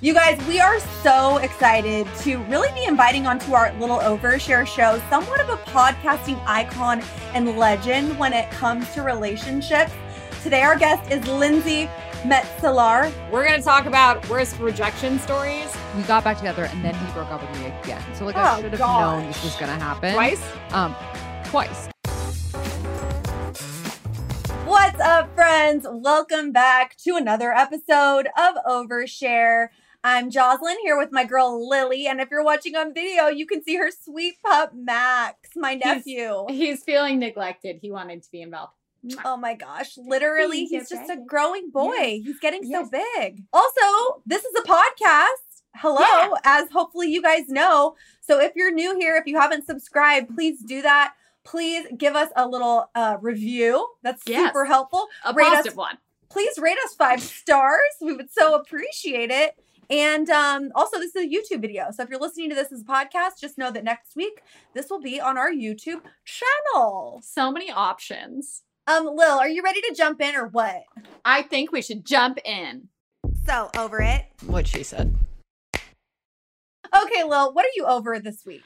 You guys, we are so excited to really be inviting onto our little overshare show somewhat of a podcasting icon and legend when it comes to relationships. Today, our guest is Lindsey Metselaar. We're going to talk about worst rejection stories. We got back together and then he broke up with me again. So, like, Oh, I should have gosh. known this was going to happen. Twice? Um, twice. What's up, friends? Welcome back to another episode of Overshare. I'm Jocelyn here with my girl Lily, and if you're watching on video, you can see her sweet pup Max, my nephew. He's feeling neglected. He wanted to be involved. Oh my gosh, literally, He's he's just a growing boy. Yes. He's getting Yes. so big. Also, this is a podcast. Hello, Yeah. as hopefully you guys know. So if you're new here, if you haven't subscribed, please do that. Please give us a little uh, review. That's Yes. super helpful. A Rate us- positive one. Please rate us five stars. We would so appreciate it. And um, also, this is a YouTube video. So if you're listening to this as a podcast, just know that next week this will be on our YouTube channel. So many options. Um, Lil, are you ready to jump in or what? I think we should jump in. So over it. What she said. Okay, Lil, what are you over this week?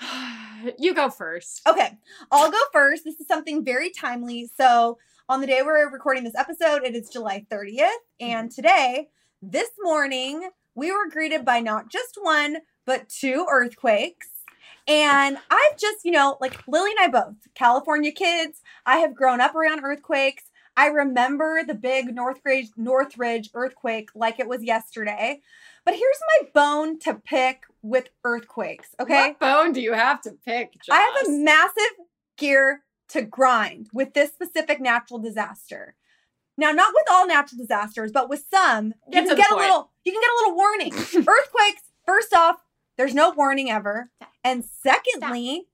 you go first. Okay, I'll go first. This is something very timely. So, on the day we're recording this episode, it is July 30th. And today, this morning, we were greeted by not just one, but two earthquakes. And I've just, you know, like Lily and I both, California kids, I have grown up around earthquakes. I remember the big Northridge, Northridge earthquake like it was yesterday. But here's my bone to pick with earthquakes, okay? What bone do you have to pick? I have a massive gear to grind with this specific natural disaster. Now, not with all natural disasters, but with some, you Get can get a little you can get a little warning. Earthquakes, first off, there's no warning ever. And secondly,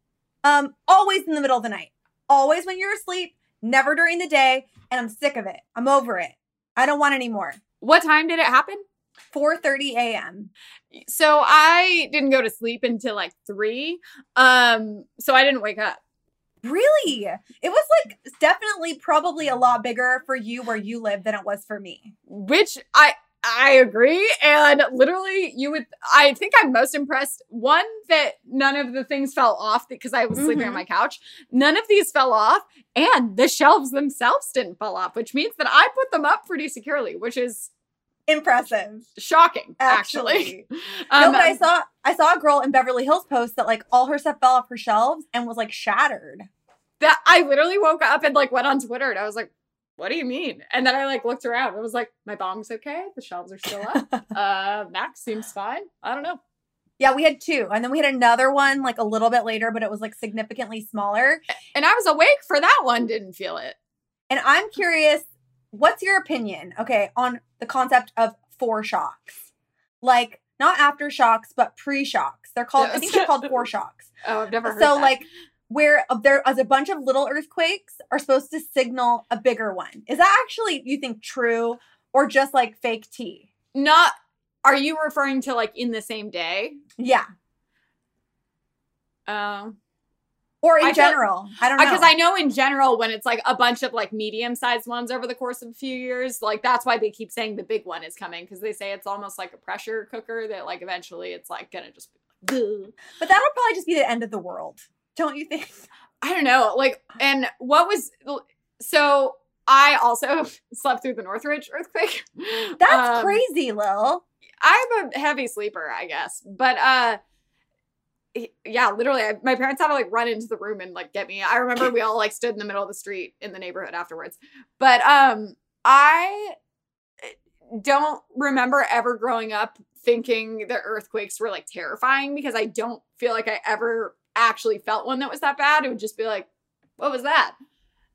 um, always in the middle of the night. Always when you're asleep, never during the day. And I'm sick of it. I'm over it. I don't want any more. What time did it happen? 4:30 a.m. So I didn't go to sleep until like three. Um, so I didn't wake up. Really? It was like definitely probably a lot bigger for you where you live than it was for me. which I I agree and literally you would I think I'm most impressed one that none of the things fell off because I was sleeping on Mhm. my couch none of these fell off and the shelves themselves didn't fall off which means that I put them up pretty securely which is Impressive. shocking Actually. actually no, Um, but I saw I saw a girl in Beverly Hills post that like all her stuff fell off her shelves and was like shattered. that I literally woke up and like went on Twitter and I was like what do you mean? And then I like looked around. I was like, my bong's okay. The shelves are still up. uh, Max seems fine. I don't know. Yeah, we had two. And then we had another one like a little bit later, but it was like significantly smaller. And I was awake for that one. Didn't feel it. And I'm curious, what's your opinion, okay, on the concept of foreshocks? Like not aftershocks, but pre-shocks. They're called, I think they're called foreshocks. Oh, I've never heard So that. like where there as a bunch of little earthquakes are supposed to signal a bigger one. Is that actually you think true or just like fake tea? not. Are you referring to like in the same day? Yeah. Um, Or in I feel- general. I don't know. because I know in general when it's like a bunch of like medium sized ones over the course of a few years, like that's why they keep saying the big one is coming because they say it's almost like a pressure cooker that like eventually it's like gonna just. Be like, But that'll probably just be the end of the world. Don't you think? I don't know. Like, and what was so? I also slept through the Northridge earthquake. That's Um, crazy, Lil. I'm a heavy sleeper, I guess. But uh yeah, literally, I, my parents had to like run into the room and like get me. I remember we all like stood in the middle of the street in the neighborhood afterwards. But um, I eh, don't remember ever growing up thinking the earthquakes were like terrifying because I don't feel like I ever actually felt one that was that bad. It would just be like, what was that?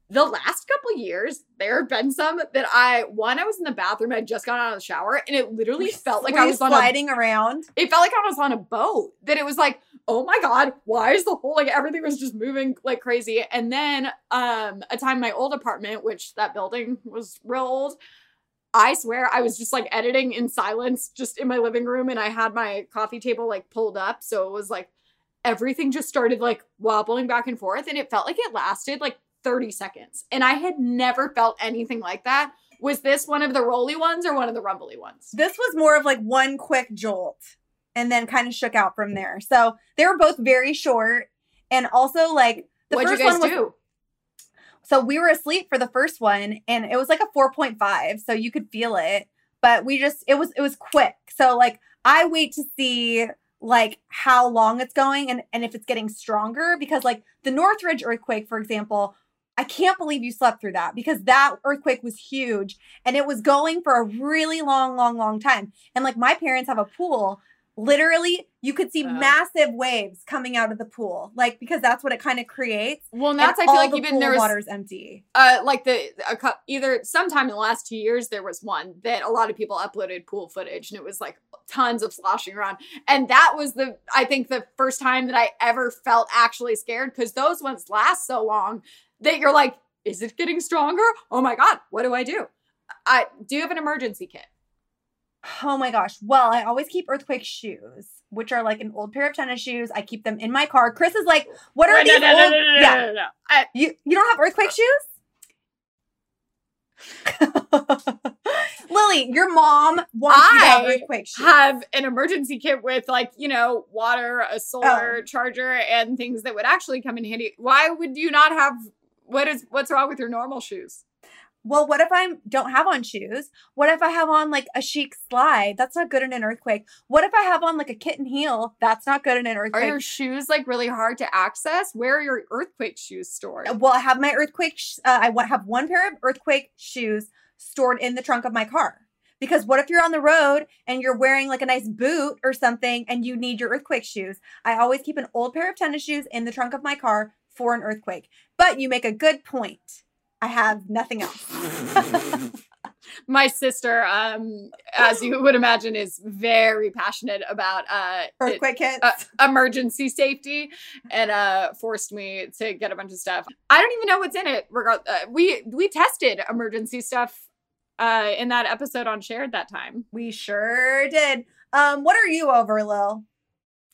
The last couple years, there have been some that I one, I was in the bathroom, I just got out of the shower, and it literally felt like Were I was on a sliding around. it felt like I was on a boat. That it was like, oh my god, why is the whole like everything was just moving like crazy? And then um a time in my old apartment, which that building was real old. I swear I was just like editing in silence just in my living room and I had my coffee table like pulled up. So it was like everything just started like wobbling back and forth and it felt like it lasted like 30 seconds. And I had never felt anything like that. Was this one of the rolly ones or one of the rumbly ones? This was more of like one quick jolt and then kind of shook out from there. So they were both very short. And also like the What'd first one was do? so we were asleep for the first one and it was like a 4.5 so you could feel it but we just it was it was quick so like i wait to see like how long it's going and and if it's getting stronger because like the northridge earthquake for example i can't believe you slept through that because that earthquake was huge and it was going for a really long long long time. And like my parents have a pool. Literally you could see massive waves coming out of the pool like because that's what it kind of creates. Well, and and that's I feel like the even pool there was water's empty. Uh like the a, either sometime in the last two years there was one that a lot of people uploaded pool footage and it was like tons of sloshing around. And that was the i think the first time that i ever felt actually scared because those ones last so long that you're like is it getting stronger oh my god what do i do i do you have an emergency kit Oh my gosh. Well, I always keep earthquake shoes, which are like an old pair of tennis shoes. I keep them in my car. Chris is like, "What are Wait, no, these no, no, old?" no, no, yeah, no, no, no. I- you you don't have earthquake shoes. Lily, your mom wants you to have I earthquake shoes. have an emergency kit with like you know water a oh. solar Oh. charger and things that would actually come in handy why would you not have what is what's wrong with your normal shoes well, what if I don't have on shoes? What if I have on like a chic slide? That's not good in an earthquake. What if I have on like a kitten heel? That's not good in an earthquake. are your shoes like really hard to access where are your earthquake shoes stored Well, I have my earthquake. Sh- uh, I have one pair of earthquake shoes stored in the trunk of my car. Because what if you're on the road and you're wearing like a nice boot or something and you need your earthquake shoes? I always keep an old pair of tennis shoes in the trunk of my car for an earthquake. But you make a good point. I have nothing else. my sister um as you would imagine is very passionate about uh it- earthquake kits. uh, emergency safety and uh forced me to get a bunch of stuff i don't even know what's in it regard uh, we we tested emergency stuff uh in that episode on shared that time we sure did. Um, what are you over, Lil?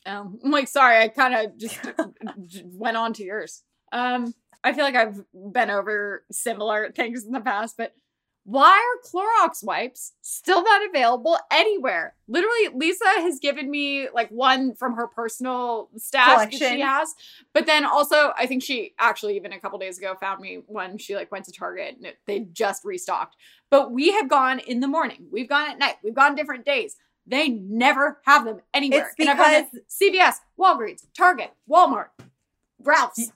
Um i'm like sorry i kind of just went on to yours um i feel like i've been over similar things in the past but why are Clorox wipes still not available anywhere? Literally, Lisa has given me like one from her personal stash that she has, but then also I think she actually even a couple days ago found me one. She like went to Target and it, they just restocked. But we have gone in the morning, we've gone at night, we've gone different days. They never have them anywhere. It's gone CVS, Walgreens, Target, Walmart, Ralph's.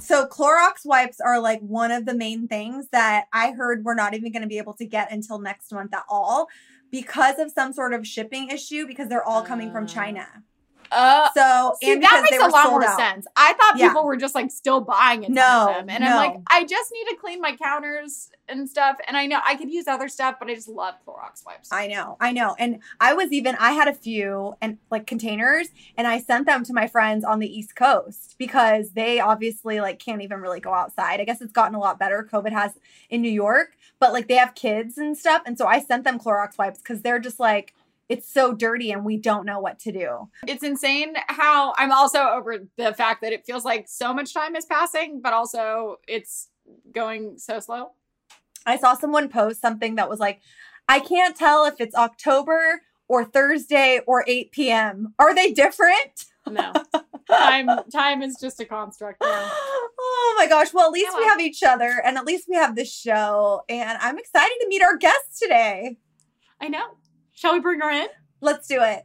So Clorox wipes are like one of the main things that I heard we're not even going to be able to get until next month at all because of some sort of shipping issue because they're all coming from Uh, China. Uh, So See, that makes a lot more out. sense. I thought Yeah. people were just like still buying a No, them. And I'm like. I just need to clean my counters and stuff. And I know I could use other stuff, but I just love Clorox wipes. I know, I know. And I was even I had a few and like containers and I sent them to my friends on the East Coast because they obviously like can't even really go outside. I guess it's gotten a lot better. COVID has in New York, but like they have kids and stuff. And so I sent them Clorox wipes because they're just like it's so dirty and we don't know what to do. it's insane how I'm also over the fact that it feels like so much time is passing, but also it's going so slow. I saw someone post something that was like, I can't tell if it's October or Thursday or 8 p.m. Are they different? No. time time is just a construct now. oh my gosh. Well, at least we have each other and at least we have this show. And I'm excited to meet our guests today. I know. Shall we bring her in? Let's do it.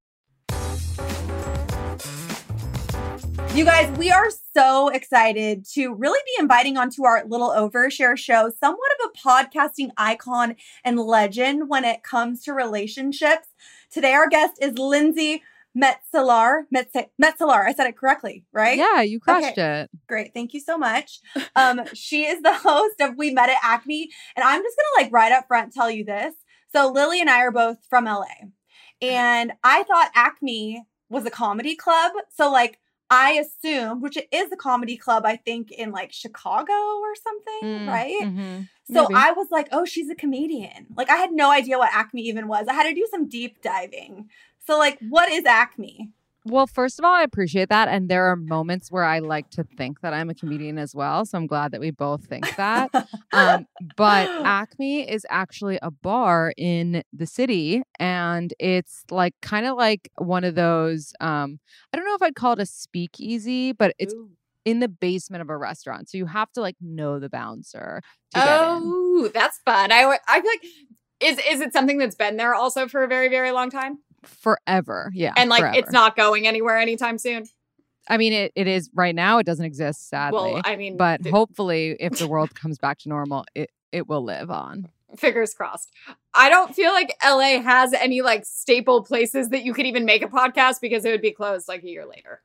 You guys, we are so excited to really be inviting onto our little overshare show somewhat of a podcasting icon and legend when it comes to relationships. Today, our guest is Lindsey Metselaar. Metze- Metselaar. I said it correctly, right? Yeah, you crushed it. Great. Thank you so much. Um, she is the host of We Met at Acme. And I'm just going to like right up front tell you this. So Lily and I are both from LA. And I thought Acme was a comedy club. So like I assumed, which it is a comedy club, I think in like Chicago or something, Mm, right? mhm. So Maybe. I was like, oh, she's a comedian. Like I had no idea what Acme even was. I had to do some deep diving. So like, what is Acme? Well, first of all, I appreciate that. And there are moments where I like to think that I'm a comedian as well. So I'm glad that we both think that. um, but Acme is actually a bar in the city, and it's like kind of like one of those. Um, I don't know if I'd call it a speakeasy, but it's Ooh. in the basement of a restaurant, so you have to like know the bouncer to get in. Oh, that's fun. I I feel like is is it something that's been there also for a very very long time? Forever, yeah, and like forever. it's not going anywhere anytime soon. I mean, it, it is right now. It doesn't exist, sadly. Well, I mean, but th- hopefully, if the world comes back to normal, it it will live on. fingers crossed. I don't feel like LA has any like staple places that you could even make a podcast because it would be closed like a year later.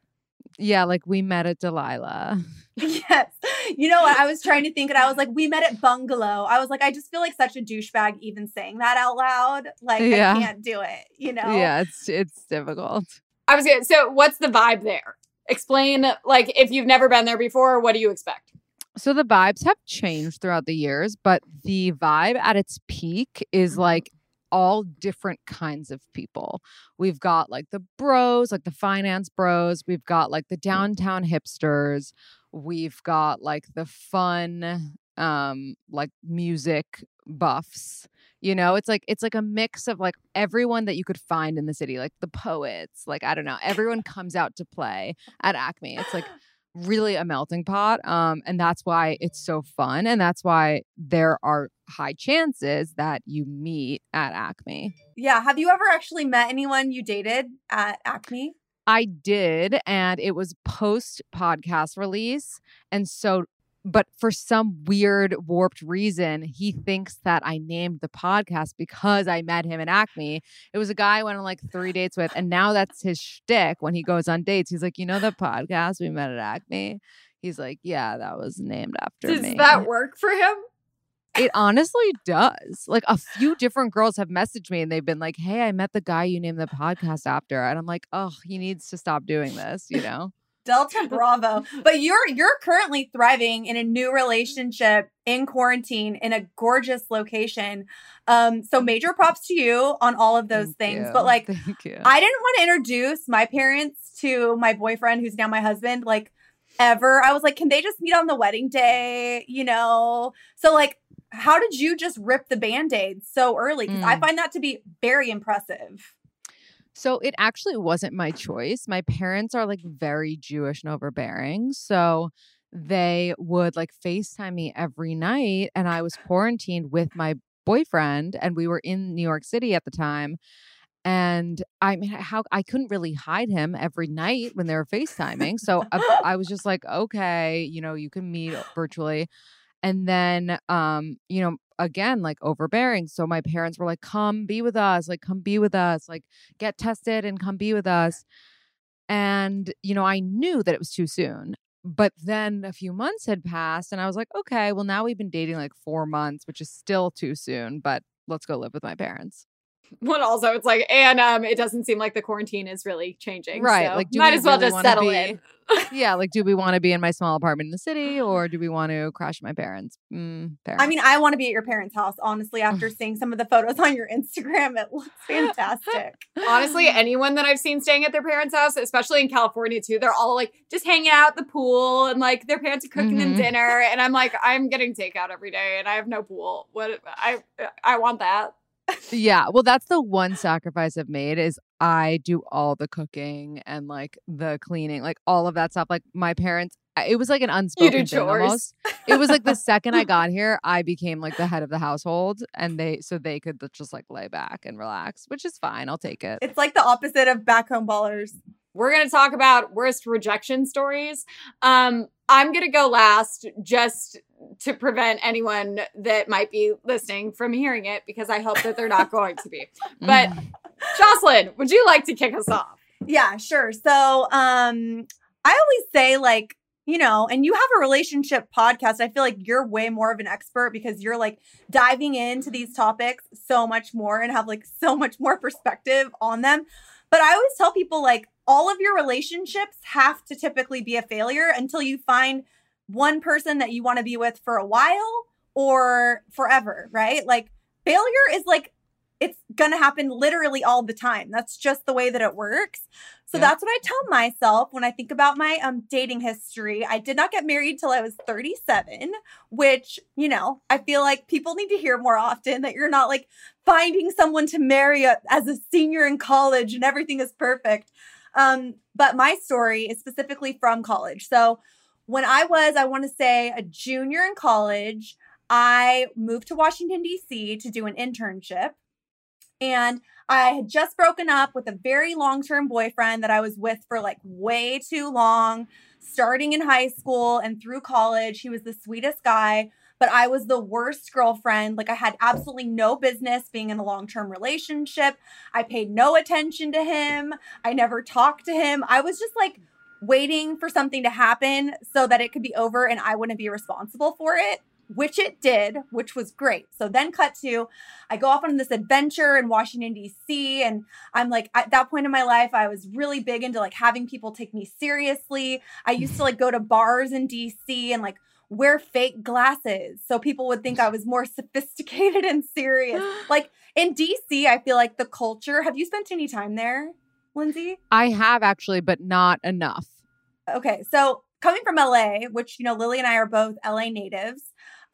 Yeah, like we met at Delilah. yes. You know what? I was trying to think and I was like, we met at Bungalow. I was like, I just feel like such a douchebag even saying that out loud. Like, Yeah. I can't do it, you know? Yeah, it's it's difficult. I was gonna. So, what's the vibe there? Explain, like, if you've never been there before, what do you expect? So the vibes have changed throughout the years, but the vibe at its peak is Mhm. like all different kinds of people. We've got like the bros, like the finance bros. We've got like the downtown hipsters. We've got like the fun um like music buffs. You know, it's like it's like a mix of like everyone that you could find in the city, like the poets, like I don't know, everyone comes out to play at Acme. It's like really a melting pot um and that's why it's so fun and that's why there are high chances that you meet at acme Yeah. Have you ever actually met anyone you dated at Acme? i did and it was post podcast release and so but for some weird warped reason he thinks that i named the podcast because i met him at acme it was a guy i went on like three dates with and now that's his shtick when he goes on dates he's like you know the podcast we met at acme he's like yeah that was named after Does me does that work for him? It honestly does. Like a few different girls have messaged me and they've been like, "Hey, I met the guy you named the podcast after," and I'm like, "Oh, he needs to stop doing this," you know? Delta Bravo. But you're you're currently thriving in a new relationship in quarantine in a gorgeous location. Um, so major props to you on all of those Thank things. you. But like thank you. I didn't want to introduce my parents to my boyfriend, who's now my husband, like ever. I was like, can they just meet on the wedding day? You know? So, like, how did you just rip the band aid so early? Because I Mm. find that to be very impressive. So it actually wasn't my choice. My parents are like very Jewish and overbearing. So they would like FaceTime me every night. And I was quarantined with my boyfriend, and we were in New York City at the time. And I mean, how I couldn't really hide him every night when they were FaceTiming. So I, I was just like, okay, you know, you can meet virtually. And then, um, you know, again like overbearing. So my parents were like, "Come be with us, like come be with us, like get tested and come be with us." And you know, I knew that it was too soon. But then a few months had passed and I was like, "Okay, well now we've been dating like 4 months, which is still too soon, but let's go live with my parents." But also, it's like, and um, it doesn't seem like the quarantine is really changing. Right, so like, do might we as well really just settle be- in. yeah, like do we want to be in my small apartment in the city or do we want to crash my parents? Mm, parents. I mean, I want to be at your parents' house, honestly, after seeing some of the photos on your Instagram. It looks fantastic. Honestly, anyone that I've seen staying at their parents' house, especially in California too, they're all like just hanging out at the pool and like their parents are cooking them Mhm. dinner, and I'm like, I'm getting takeout every day, and I have no pool. What I I want that. Yeah, well, that's the one sacrifice I've made is I do all the cooking and like the cleaning, like all of that stuff. Like my parents, it was like an unspoken thing almost. It was like the second I got here, I became like the head of the household, and they so they could just like lay back and relax, which is fine. I'll take it. It's like the opposite of back home ballers. We're gonna talk about worst rejection stories. Um, I'm gonna go last just to prevent anyone that might be listening from hearing it because I hope that they're not going to be. But Mm. Jocelyn, would you like to kick us off? Yeah, sure. So, um, I always say like, you know, and you have a relationship podcast. I feel like you're way more of an expert because you're like diving into these topics so much more and have like so much more perspective on them. But I always tell people like all of your relationships have to typically be a failure until you find one person that you want to be with for a while or forever, right? Like failure is like it's going to happen literally all the time. That's just the way that it works. So Yeah. that's what I tell myself when I think about my um dating history. I did not get married till I was 37, which, you know, I feel like people need to hear more often that you're not like finding someone to marry a- as a senior in college and everything is perfect. Um but my story is specifically from college. So when I was, I want to say a junior in college, I moved to Washington D.C. to do an internship. And I had just broken up with a very long term boyfriend that I was with for like way too long, starting in high school and through college. He was the sweetest guy, but I was the worst girlfriend. Like, I had absolutely no business being in a long term relationship. I paid no attention to him. I never talked to him. I was just like waiting for something to happen so that it could be over and I wouldn't be responsible for it which it did, which was great. So then, cut to, I go off on this adventure in Washington, D.C. And I'm like, at that point in my life, I was really big into like having people take me seriously. I used to like go to bars in D.C. and like wear fake glasses so people would think I was more sophisticated and serious. Like in D.C., I feel like the culture, have you spent any time there, Lindsey? I have actually, but not enough. Okay, so coming from LA, which you know Lily and I are both LA natives,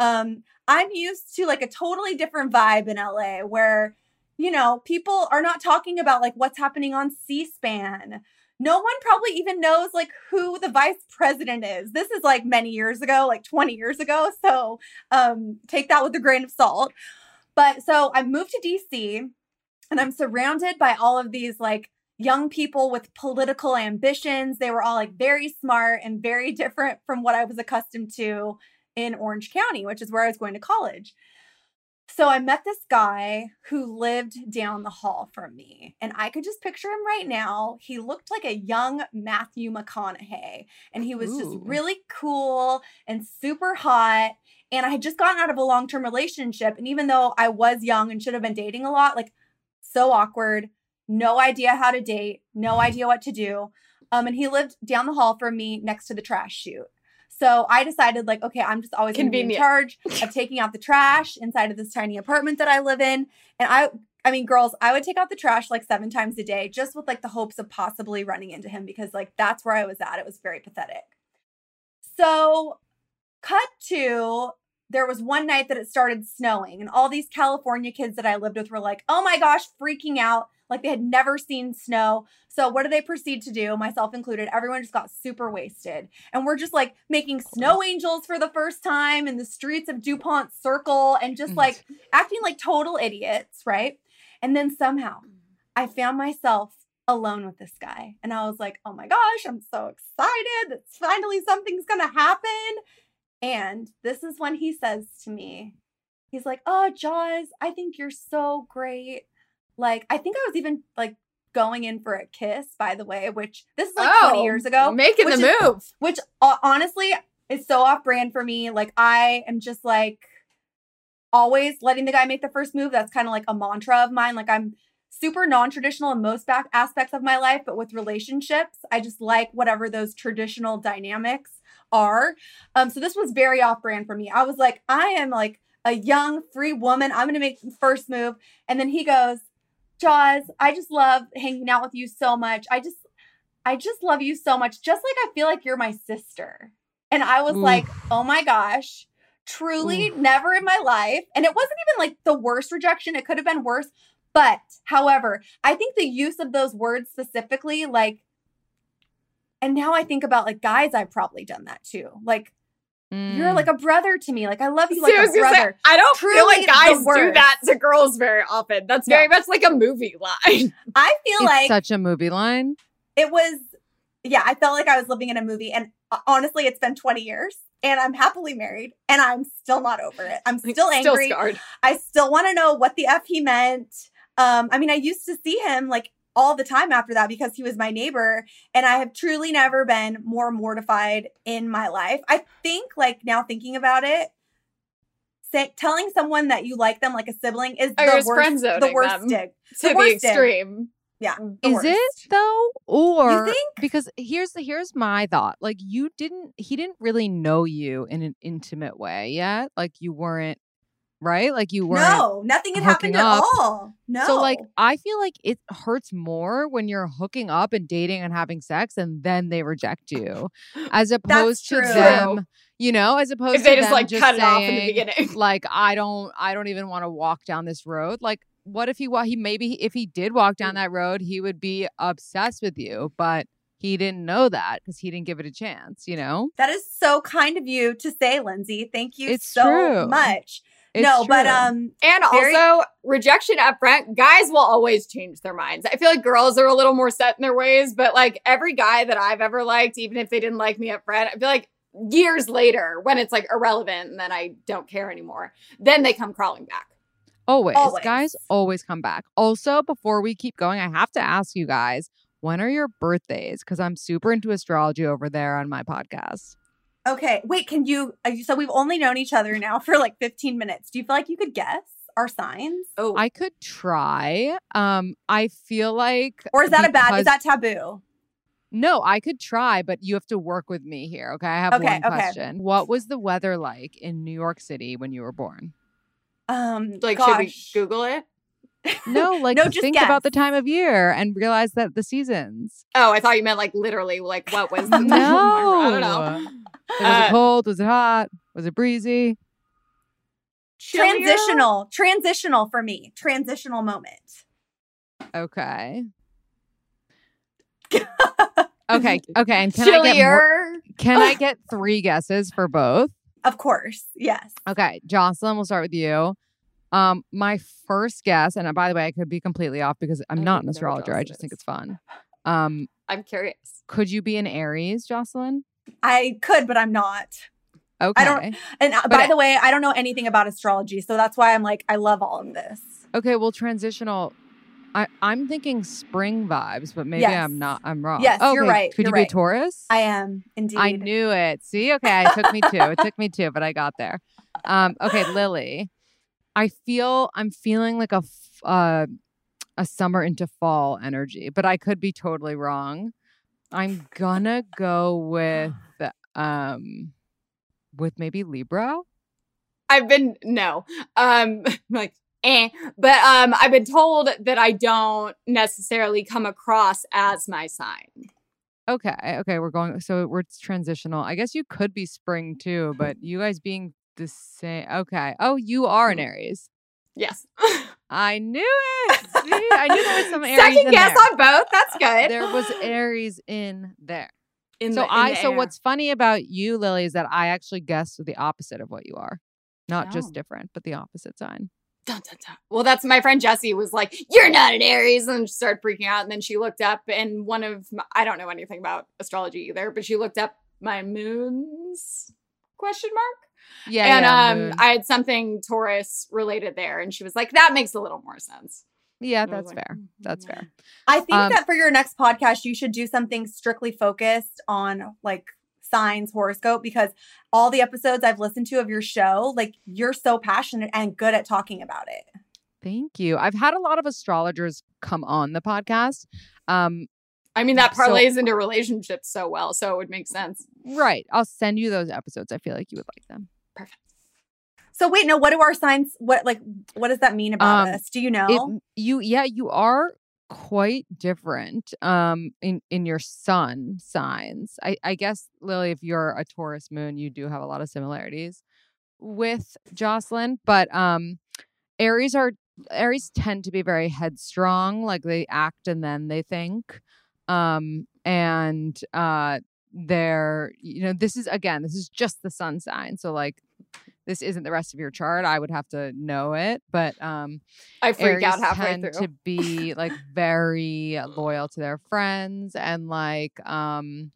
um, I'm used to like a totally different vibe in LA where you know people are not talking about like what's happening on C-SPAN. No one probably even knows like who the vice president is. This is like many years ago, like 20 years ago. So um, take that with a grain of salt. But so I moved to DC and I'm surrounded by all of these like young people with political ambitions. They were all like very smart and very different from what I was accustomed to in Orange County, which is where I was going to college. So I met this guy who lived down the hall from me, and I could just picture him right now. He looked like a young Matthew McConaughey, and he was just really cool and super hot. And I had just gotten out of a long term relationship. And even though I was young and should have been dating a lot, like so awkward, no idea how to date, no idea what to do. Um, and he lived down the hall from me next to the trash chute. So I decided, like, okay, I'm just always be in charge of taking out the trash inside of this tiny apartment that I live in. And I, I mean, girls, I would take out the trash like seven times a day, just with like the hopes of possibly running into him because like that's where I was at. It was very pathetic. So, cut to there was one night that it started snowing, and all these California kids that I lived with were like, oh my gosh, freaking out. Like they had never seen snow. So, what do they proceed to do? Myself included. Everyone just got super wasted. And we're just like making snow angels for the first time in the streets of Dupont Circle and just like acting like total idiots, right? And then somehow mm-hmm. I found myself alone with this guy. And I was like, oh my gosh, I'm so excited that finally something's going to happen. And this is when he says to me, he's like, "Oh, Jaws, I think you're so great." Like, I think I was even like going in for a kiss, by the way, which this is like 20 Oh, years ago. Making the is- move. which uh, honestly is so off brand for me. Like I am just like always letting the guy make the first move. That's kind of like a mantra of mine. Like I'm super non-traditional in most back aspects of my life, but with relationships, I just like whatever those traditional dynamics are. Um so this was very off brand for me. I was like I am like a young free woman. I'm going to make the first move and then he goes, "Jaws, I just love hanging out with you so much. I just I just love you so much. Just like I feel like you're my sister. And I was like, oh my gosh, truly never in my life. And it wasn't even like the worst rejection. It could have been worse. But however, I think the use of those words specifically, like, and now I think about like guys, I've probably done that too. Like, you're Mm. like a brother to me. Like, I love you See, like a gonna say, brother. I don't feel Truly like the guys do that to girls very often. That's No. very much like a movie line. I feel it's like such a movie line. it was yeah i felt like i was living in a movie and uh, honestly it's been 20 years and i'm happily married and i'm still not over it i'm still angry Still scarred. i still want to know what the f he meant um i mean i used to see him like all the time after that because he was my neighbor and i have truly never been more mortified in my life i think like now thinking about it say, telling someone that you like them like a sibling is Or the worst friend-zoning mm, the worst them. dig To the worst dig. extreme. yeah the Is worst. it though? Or you think because here's the here's my thought. Like you didn't he didn't really know you in an intimate way yet. Like you weren't right? Like you weren't No, nothing had happened hooking at up. all. No. So like I feel like it hurts more when you're hooking up and dating and having sex and then they reject you. As opposed to true. them, you know, as opposed If they to just them like cut it off in the beginning. like I don't I don't even want to walk down this road. Like what if he wa- he maybe if he did walk down that road, he would be obsessed with you, but he didn't know that because he didn't give it a chance, you know? that is so kind of you to say, Lindsey. Thank you It's so true. much. It's no, but um And Very- also, rejection up front, guys will always change their minds. I feel like girls are a little more set in their ways, but like every guy that I've ever liked, even if they didn't like me up front, I feel like years later, when it's like irrelevant and then I don't care anymore, then they come crawling back. always, always. guys always come back. Also, before we keep going, I have to ask you guys, when are your birthdays? Because I'm super into astrology over there on my podcast. Okay, wait, can you uh, so we've only known each other now for like 15 minutes. Do you feel like you could guess our signs? Oh, I could try. Um, I feel like Or is that a bad is that taboo? No, I could try, but you have to work with me here. Okay. I have Okay, one okay. question. What was the weather like in New York City when you were born? Um like, gosh. should we Google it? No, like No, just think about the time of year and realize that the seasons. Oh, I thought you meant like literally, like what was the No. I don't know. Was it Uh, cold? Was it hot? Was it breezy? Chillier? transitional, transitional for me. Transitional moment. Okay. Okay. Okay. And can I get more, can I get three guesses for both? Of course. Yes. Okay, Jocelyn, we'll start with you. Um, my first guess, and uh, by the way, I could be completely off because I'm I not an astrologer. I just think it's fun. Um, I'm curious. could you be an Aries, Jocelyn? I could, but I'm not. Okay. I don't- And uh, But by I- the way, I don't know anything about astrology, so that's why I'm like, I love all of this. Okay, well, transitional. I, I'm thinking spring vibes, but maybe Yes. I'm not. I'm wrong. Yes, you're Okay, right, Could you're you be a. Taurus? I am indeed. I knew it. See, okay, it took me two. It took me two, but I got there. Um, okay, Lily, I feel I'm feeling like a uh, a summer into fall energy, but I could be totally wrong. I'm gonna go with um with maybe Libra. I've been no. Um like eh. But um I've been told that I don't necessarily come across as my sign. Okay, okay, we're going. So we're transitional. I guess you could be spring too, but you guys being the same. Okay. Oh, you are an Aries. Yes. I knew it. See, I knew there was some Aries. Second guess there. on both. That's good. there was Aries in there. in so the- in I so air. what's funny about you, Lily, is that I actually guessed the opposite of what you are. Not Oh. just different, but the opposite sign. Dun, dun, dun. Well, that's my friend Jesse was like, "You're not an Aries," and she started freaking out. And then she looked up, and one of my, I don't know anything about astrology either, but she looked up my moons question mark Yeah, and yeah, um, moon. I had something Taurus related there, and she was like, "That makes a little more sense." yeah, And I was that's like, fair. "Mm, That's fair. I think Um, that for your next podcast, you should do something strictly focused on like signs, horoscope, because all the episodes I've listened to of your show, like you're so passionate and good at talking about it. Thank you. I've had a lot of astrologers come on the podcast. Um, I mean, that So- parlays into relationships so well, so it would make sense. right. I'll send you those episodes. I feel like you would like them. Perfect. So wait, no, what do our signs what like what does that mean about Um, us? Do you know? It, you, yeah, you are quite different um in in your sun signs. I I guess Lily, if you're a Taurus moon, you do have a lot of similarities with Jocelyn, but um Aries are Aries tend to be very headstrong, like they act and then they think. Um and uh they're you know this is again this is just the sun sign so like this isn't the rest of your chart i would have to know it but um I freak Aries out halfway tend through. to be like very loyal to their friends and like um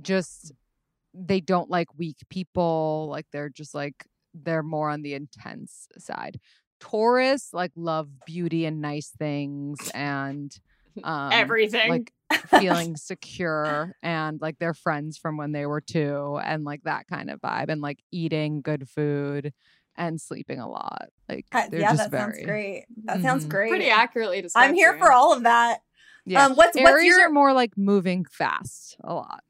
just they don't like weak people like they're just like they're more on the intense side taurus like love beauty and nice things and um Everything. like feeling secure and like they're friends from when they were two and like that kind of vibe and like eating good food and sleeping a lot like Uh, they're yeah, just that very sounds great. That sounds Mhm. great. Pretty accurately described. I'm here for all of that. yeah Um, what's what's your are more like moving fast a lot.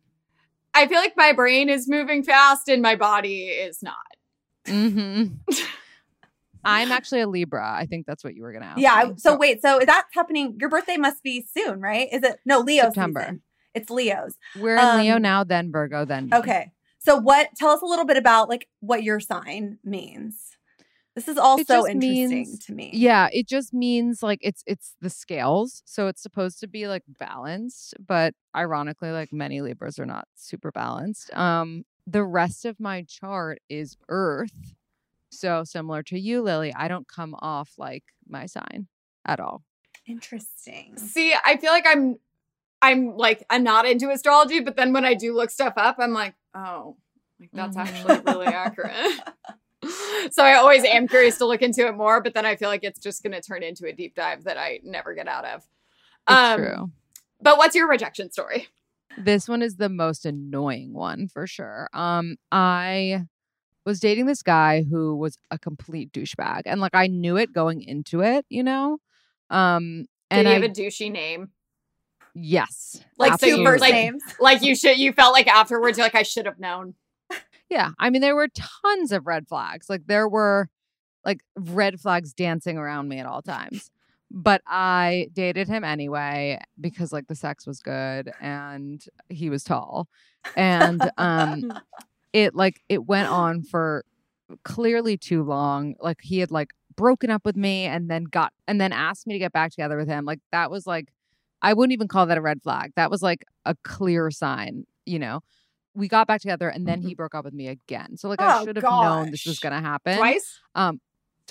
I feel like my brain is moving fast and my body is not. Mm-hmm. I'm actually a Libra. I think that's what you were gonna ask. yeah? Me. So wait, so is that happening? Your birthday must be soon, right? Is it no Leo September. season? It's Leo's. we're in Leo um, now, then Virgo, then. Okay. So what? Tell us a little bit about like what your sign means. This is also so interesting means- to me. Yeah, it just means like it's it's the scales. So it's supposed to be like balanced, but ironically, like many Libras are not super balanced. Um, the rest of my chart is Earth. So similar to you, Lily, I don't come off like my sign at all. Interesting. See, I feel like I'm I'm like I'm not into astrology, but then when I do look stuff up, I'm like, oh, like that's Mhm. actually really accurate. so I always am curious to look into it more, but then I feel like it's just gonna turn into a deep dive that I never get out of. It's Um, true. But what's your rejection story? This one is the most annoying one for sure. Um, I was dating this guy who was a complete douchebag, and like I knew it going into it, you know. Um, Did and he I have a douchey name? yes, Like, so you- Two absolutely. first like- names. Like you should you felt like afterwards you're like, I should have known. Yeah, I mean there were tons of red flags. Like there were like red flags dancing around me at all times. But I dated him anyway because like the sex was good and he was tall. And um it like it went on for clearly too long. Like he had like broken up with me and then got and then asked me to get back together with him. Like that was like I wouldn't even call that a red flag. That was like a clear sign, you know. We got back together and then he broke up with me again. So like I Oh, should have known this was gonna happen Twice? um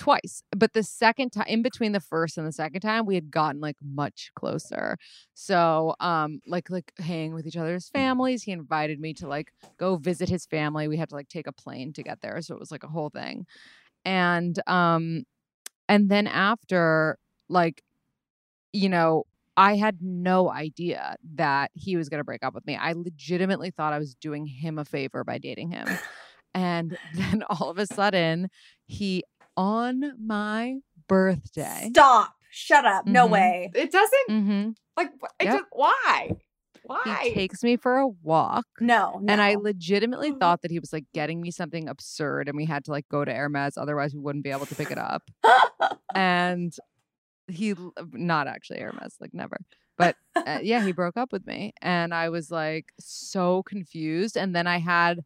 twice but the second time in between the first and the second time we had gotten like much closer so um like like hanging with each other's families he invited me to like go visit his family we had to like take a plane to get there so it was like a whole thing and um and then after like you know I had no idea that he was going to break up with me. I legitimately thought I was doing him a favor by dating him. And then all of a sudden, he on my birthday. Stop. Shut up. No Mhm. way. It doesn't hmm like it Yep. just, why? Why? He takes me for a walk. No. And I legitimately Mhm. thought that he was like getting me something absurd and we had to like go to Hermes, otherwise we wouldn't be able to pick it up. and he not actually Hermes, like never. But uh, yeah, he broke up with me, and I was like so confused. And then I had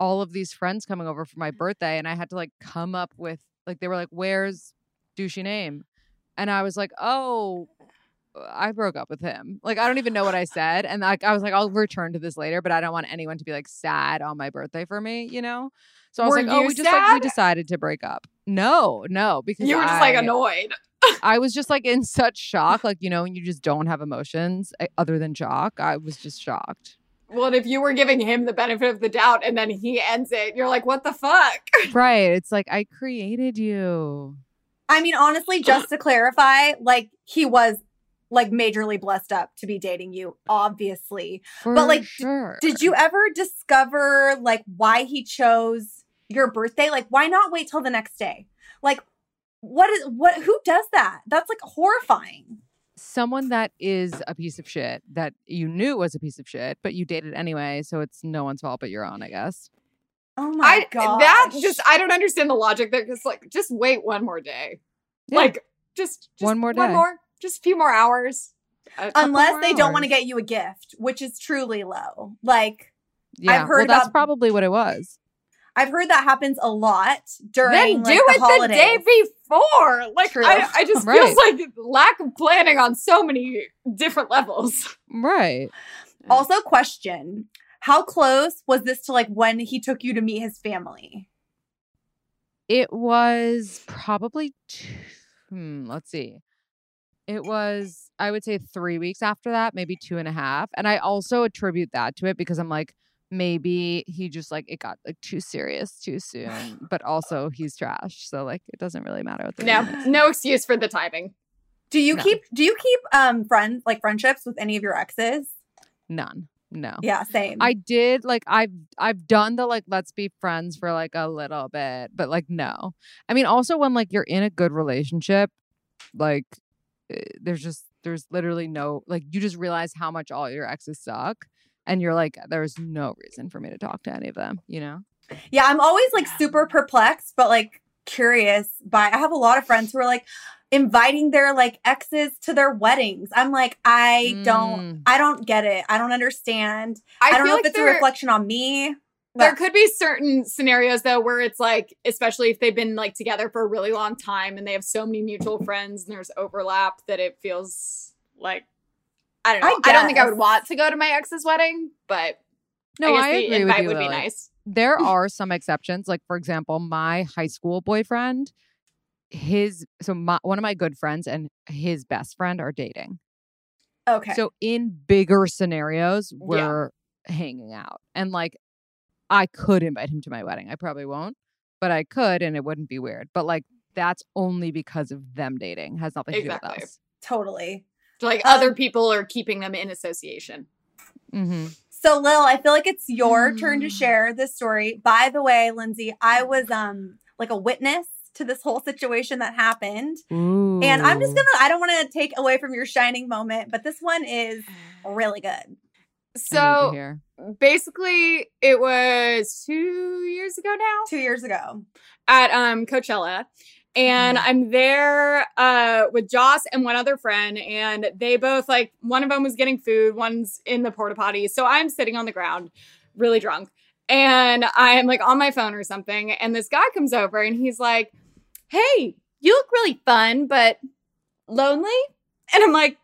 all of these friends coming over for my birthday, and I had to like come up with like they were like, "Where's douchey name?" And I was like, "Oh." I broke up with him. Like I don't even know what I said, and like I was like, I'll return to this later, but I don't want anyone to be like sad on my birthday for me, you know. So I was Were like, oh, we just like we decided to break up. No, no, because you were just like annoyed. I was just like in such shock, like you know, when you just don't have emotions eh, other than shock. I was just shocked. Well, and if you were giving him the benefit of the doubt and then he ends it, you're like, what the fuck? right. It's like I created you. I mean, honestly, just to clarify, like he was like majorly blessed up to be dating you, obviously. For But, like, d- Did you ever discover like why he chose your birthday? Like, why not wait till the next day? Like, what is what? Who does that? That's like horrifying. Someone that is a piece of shit that you knew was a piece of shit, but you dated anyway, so it's no one's fault but your own, I guess. Oh my god! that just I don't understand the logic there because like just wait one more day. Yeah. Like just, just One more day. One more. Just a few more hours. Unless more they don't want to get you a gift, which is truly low. Like Yeah, heard well, that's about- probably what it was. I've heard that happens a lot during Then like, do the it holidays. the day before. Like True. I, I just Right. feels like lack of planning on so many different levels. Right. Also, question: How close was this to like when he took you to meet his family? It was probably, two, hmm, let's see. It was, I would say, three weeks after that, maybe two and a half. And I also attribute that to it because I'm like, maybe he just like it got like too serious too soon, but also he's trash. So like it doesn't really matter what the No, no excuse for the timing. Do you No. keep do you keep um friends like friendships with any of your exes? None. No. Yeah, same. I did like I've I've done the like let's be friends for like a little bit, but like no. I mean also when like you're in a good relationship, like eh, there's just there's literally no like you just realize how much all your exes suck and you're like there's no reason for me to talk to any of them, you know? yeah, I'm always like super perplexed, but like curious by I have a lot of friends who are like inviting their like exes to their weddings. I'm like, I don't Mm. I don't get it. I don't understand. I, I, don't feel know like if it's a reflection on me. there could be certain scenarios though where it's like, especially if they've been like together for a really long time and they have so many mutual friends and there's overlap that it feels like I don't know. I I, don't think I would want to go to my ex's wedding, but No, I I, the agree with you, would be nice. there are some exceptions like for example my high school boyfriend his so my, one of my good friends and his best friend are dating. Okay. so in bigger scenarios we're hanging out. And like i could invite him to my wedding. I probably won't but i could and it wouldn't be weird. But like that's only because of them dating. Has nothing to do with us. Totally. So, like Um, other people are keeping them in association. hmm So Lil, I feel like it's your turn to Mm. share this story. By the way, Lindsey, I was um like a witness to this whole situation that happened. And I'm just gonna I don't want to take away from your shining moment, but this one is really good. So basically, it was two years ago now. Two years ago. at um Coachella. And I'm there uh with Joss and one other friend, and they both like one of them was getting food, one's in the porta potty. So I'm sitting on the ground, really drunk, and I'm like on my phone or something. And this guy comes over and he's like, Hey, you look really fun, but lonely. And I'm like,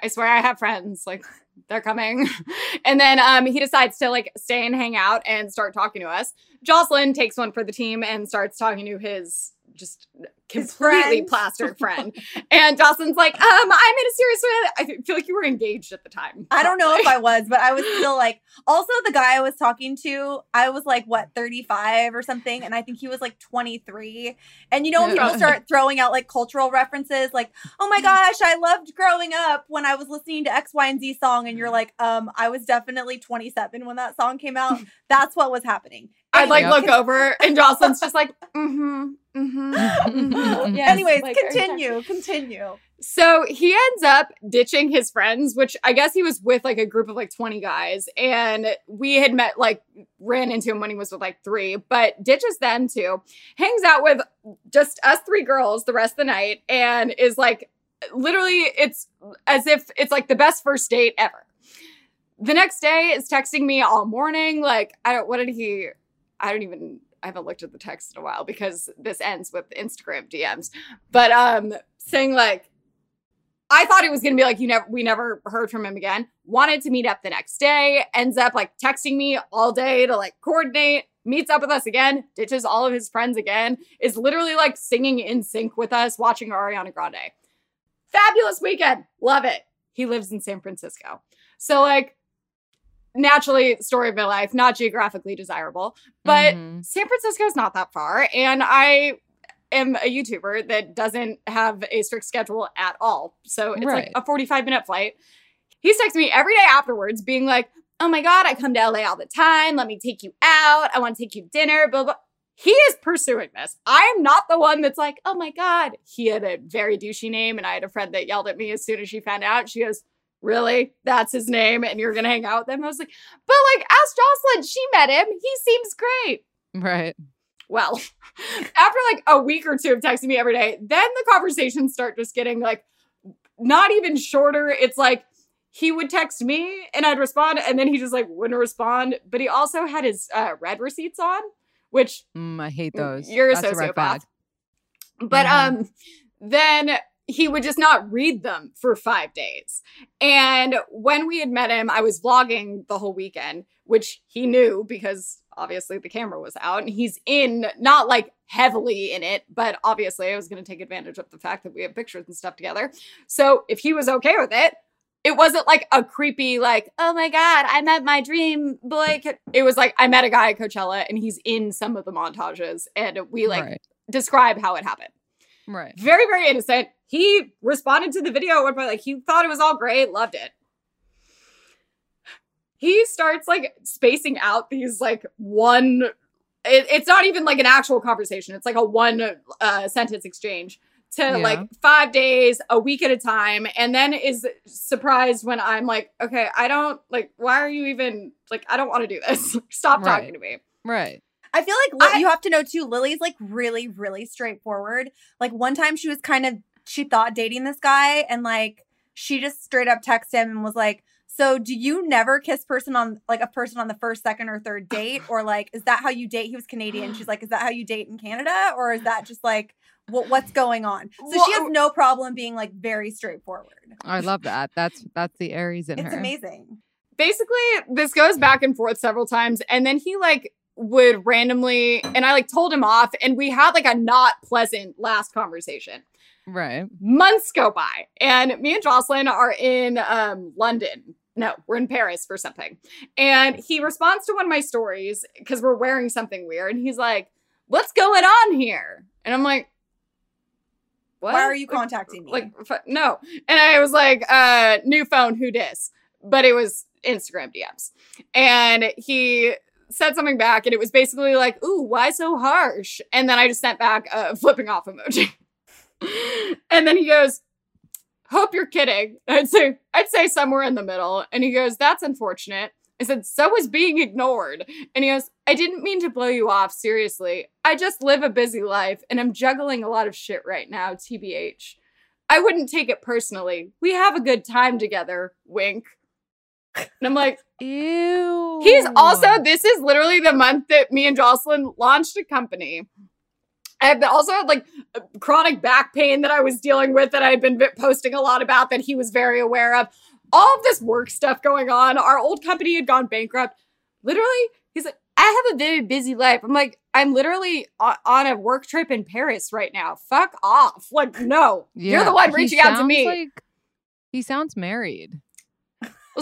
I swear I have friends. Like, they're coming. and then um, he decides to like stay and hang out and start talking to us. Jocelyn takes one for the team and starts talking to his just completely plastered friend. and Dawson's like, um, I'm in a serious way. I feel like you were engaged at the time. I don't know if. I was, but I was still like also the guy I was talking to, I was like what 35 or something and I think he was like 23. And you know when people start throwing out like cultural references like, "Oh my gosh, I loved growing up when I was listening to X, Y, and Z song." And you're like, "Um, I was definitely 27 when that song came out." That's what was happening. I'd like look over and Jocelyn's just like, mm-hmm, mm-hmm. Yes. Anyways, Like, continue, continue. So he ends up ditching his friends, which I guess he was with like a group of like 20 guys. And we had met, like, ran into him when he was with like three, but ditches them too. Hangs out with just us three girls the rest of the night and is like, literally, it's as if it's like the best first date ever. The next day is texting me all morning. Like, I don't, what did he, I don't even, I haven't looked at the text in a while because this ends with Instagram DMs, but um, saying like, I thought it was gonna be like you never we never heard from him again. Wanted to meet up the next day, ends up like texting me all day to like coordinate, meets up with us again, ditches all of his friends again, is literally like singing in sync with us, watching Ariana Grande. Fabulous weekend. Love it. He lives in San Francisco. So like naturally, story of my life, not geographically desirable, but Mhm. San is not that far. And I am a YouTuber that doesn't have a strict schedule at all. So it's like a 45 minute flight. He's texting me every day afterwards, being like, Oh my God, I come to LA all the time. Let me take you out. I want to take you to dinner, blah, blah. He is pursuing this. I am not the one that's like, Oh my God. He had a very douchey name. And I had a friend that yelled at me as soon as she found out. She goes, Really? That's his name. And you're going to hang out with him? I was like, But like, ask Jocelyn. She met him. He seems great. Right. Well, after like a week or two of texting me every day, then the conversations start just getting like not even shorter. It's like he would text me and I'd respond, and then he just like wouldn't respond. But he also had his uh, read receipts on, which Mm, I hate those. you're a That's sociopath. flag. But Mhm. um, then he would just not read them for five days. And when we had met him, I was vlogging the whole weekend, which he knew because obviously the camera was out and he's in, not like heavily in it, but obviously I was going to take advantage of the fact that we have pictures and stuff together. So if he was okay with it, it wasn't like a creepy, like, oh my God, I met my dream boy. It was like, I met a guy at Coachella and he's in some of the montages and we like right. describe how it happened. Right. Very, very innocent. He responded to the video at one point, like he thought it was all great, loved it. He starts like spacing out these like one. It, it's not even like an actual conversation. It's like a one uh, sentence exchange to Yeah. like five days, a week at a time, and then is surprised when I'm like, okay, I don't like. Why are you even like? I don't want to do this. Stop Right. talking to me. Right. I feel like Li- I- you have to know too. Lily's like really, really straightforward. Like one time she was kind of she thought dating this guy, and like she just straight up texted him and was like, "So do you never kiss person on like a person on the first, second, or third date, or like is that how you date?" He was Canadian. She's like, "Is that how you date in Canada, or is that just like what what's going on?" So she has no problem being like very straightforward. I love that. That's that's the Aries in It's her. It's amazing. basically this goes back and forth several times and then he like would randomly and i like told him off and we had like a not pleasant last conversation. Right. months go by and me and jocelyn are in um london. No we're in paris for something. And he responds to one of my stories because we're wearing something weird and he's like what's going on here. And i'm like what? Why are you Like, contacting me? like f- no. And i was like uh new phone who dis? But it was instagram dms and he said something back and it was basically like ooh why so harsh? And then i just sent back a flipping off emoji. And then he goes hope you're kidding. I'd say i'd say somewhere in the middle. And he goes that's unfortunate. I said so is being ignored. And he goes i didn't mean to blow you off seriously. I just live a busy life and i'm juggling a lot of shit right now tbh i wouldn't take it personally. We have a good time together. Wink and i'm like Ew. He's also, this is literally the month that me and Jocelyn launched a company. I've also had like uh, chronic back pain that I was dealing with that I had been posting a lot about that he was very aware of. All of this work stuff going on. Our old company had gone bankrupt. Literally, he's like, I have a very busy life. I'm like, I'm literally on a work trip in Paris right now. Fuck off. Like, no, you're the one reaching out to me. Like, he sounds married.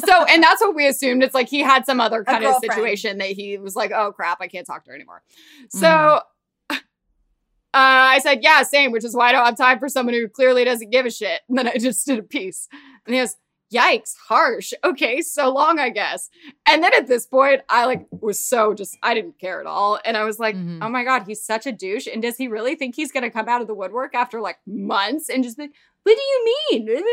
So and that's what we assumed. It's like he had some other kind of situation that he was like oh crap i can't talk to her anymore. So Mhm. uh, i said yeah same which is why i don't have time for someone who clearly doesn't give a shit. And then i just did a piece. And he goes yikes harsh. Okay so long i guess. And then at this point i like was so just i didn't care at all. And i was like Mhm. oh my god he's such a douche. And does he really think he's gonna come out of the woodwork after like months and just be like, what do you mean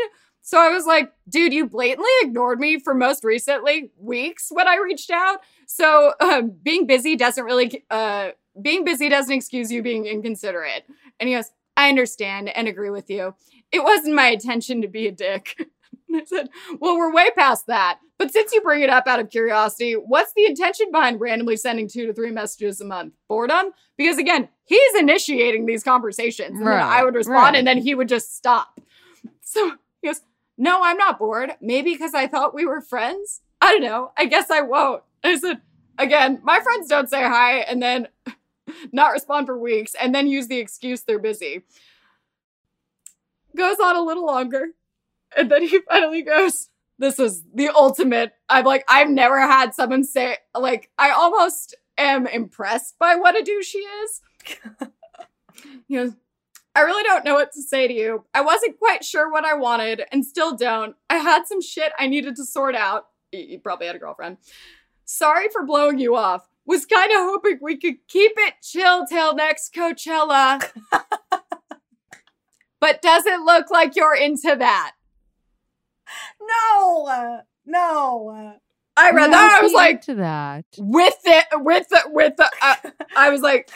so I was like, dude, you blatantly ignored me for most recently weeks when I reached out. So um, being busy doesn't really, uh, being busy doesn't excuse you being inconsiderate. And he goes, I understand and agree with you. It wasn't my intention to be a dick. I said, well, we're way past that. But since you bring it up out of curiosity, what's the intention behind randomly sending two to three messages a month? Boredom? Because again, he's initiating these conversations. And then I would respond right. and then he would just stop. So he goes, no, I'm not bored. Maybe because I thought we were friends. I don't know. I guess I won't. I said, again, my friends don't say hi and then not respond for weeks and then use the excuse they're busy. Goes on a little longer. And then he finally goes, this is the ultimate. I'm like, I've never had someone say, like, I almost am impressed by what a douche he is. he goes, I really don't know what to say to you. I wasn't quite sure what I wanted and still don't. I had some shit I needed to sort out. You probably had a girlfriend. Sorry for blowing you off. Was kind of hoping we could keep it chill till next Coachella. but does it look like you're into that? No, no. I read Yeah, that. I was like, to that. with it, with the, with the. Uh, I was like,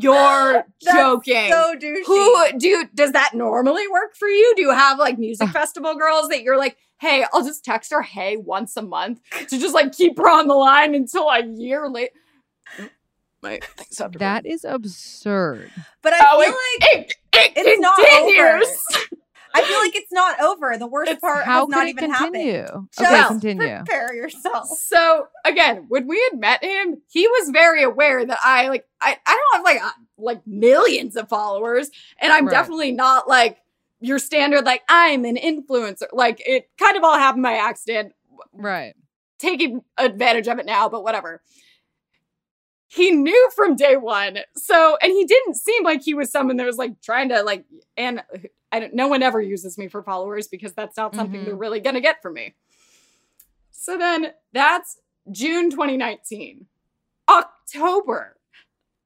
you're That's joking. So douchey. Who do you, does that normally work for you? Do you have like music festival girls that you're like, hey, I'll just text her hey once a month to just like keep her on the line until a year late. My things have to That is absurd. But I Oh, feel like it, it it's not continues. I feel like it's not over. The worst It's- part How has not even continue? happened. Okay, continue. Prepare yourself. So again, when we had met him, he was very aware that I like I, I don't have like uh, like millions of followers, and I'm Right. definitely not like your standard like I'm an influencer. Like it kind of all happened by accident. Right. taking advantage of it now, but whatever. He knew from day one. So, and he didn't seem like he was someone that was like trying to like, and I don't, no one ever uses me for followers because that's not something Mhm. they're really going to get from me. So then that's June 2019. October,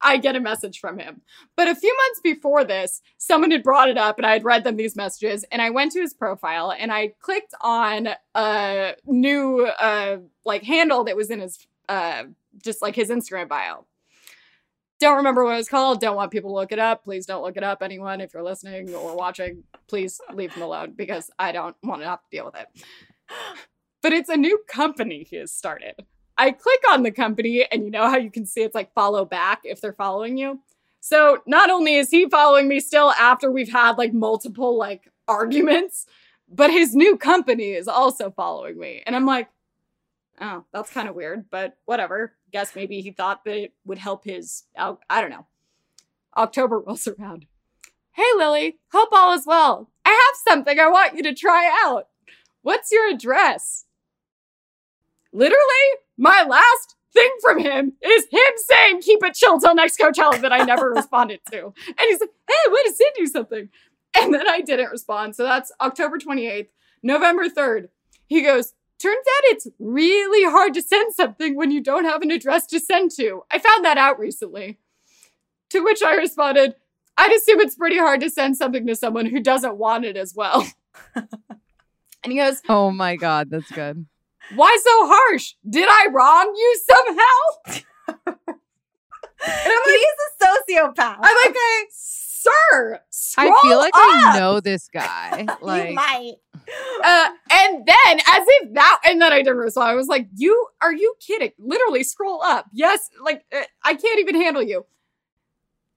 I get a message from him. But a few months before this, someone had brought it up and I had read them these messages and I went to his profile and I clicked on a new uh like handle that was in his uh just like his Instagram bio. Don't remember what it was called. Don't want people to look it up. Please don't look it up. Anyone, if you're listening or watching, please leave him alone because I don't want to have to deal with it. But it's a new company he has started. I click on the company, and you know how you can see it's like follow back if they're following you. So not only is he following me still after we've had like multiple like arguments, but his new company is also following me. And I'm like, oh, that's kind of weird, but whatever. Guess maybe he thought that it would help his, I don't know. October rolls around. Hey, Lily, hope all is well. I have something I want you to try out. What's your address? Literally, my last thing from him is him saying, keep it chill till next Coachella that I never responded to. And he's like, hey, going to send you something. And then I didn't respond. So that's October 28th. November 3rd, he goes, Turns out it's really hard to send something when you don't have an address to send to. I found that out recently. To which I responded, I'd assume it's pretty hard to send something to someone who doesn't want it as well. and he goes, Oh my god, that's good. Why so harsh? Did I wrong you somehow? and I'm like, He's a sociopath. I'm like, okay. sir, I feel like scroll I know this guy. Like you might. Uh, and then, as if that, and then I didn't respond. I was like, "You are you kidding? Literally, scroll up. Yes, like uh, I can't even handle you."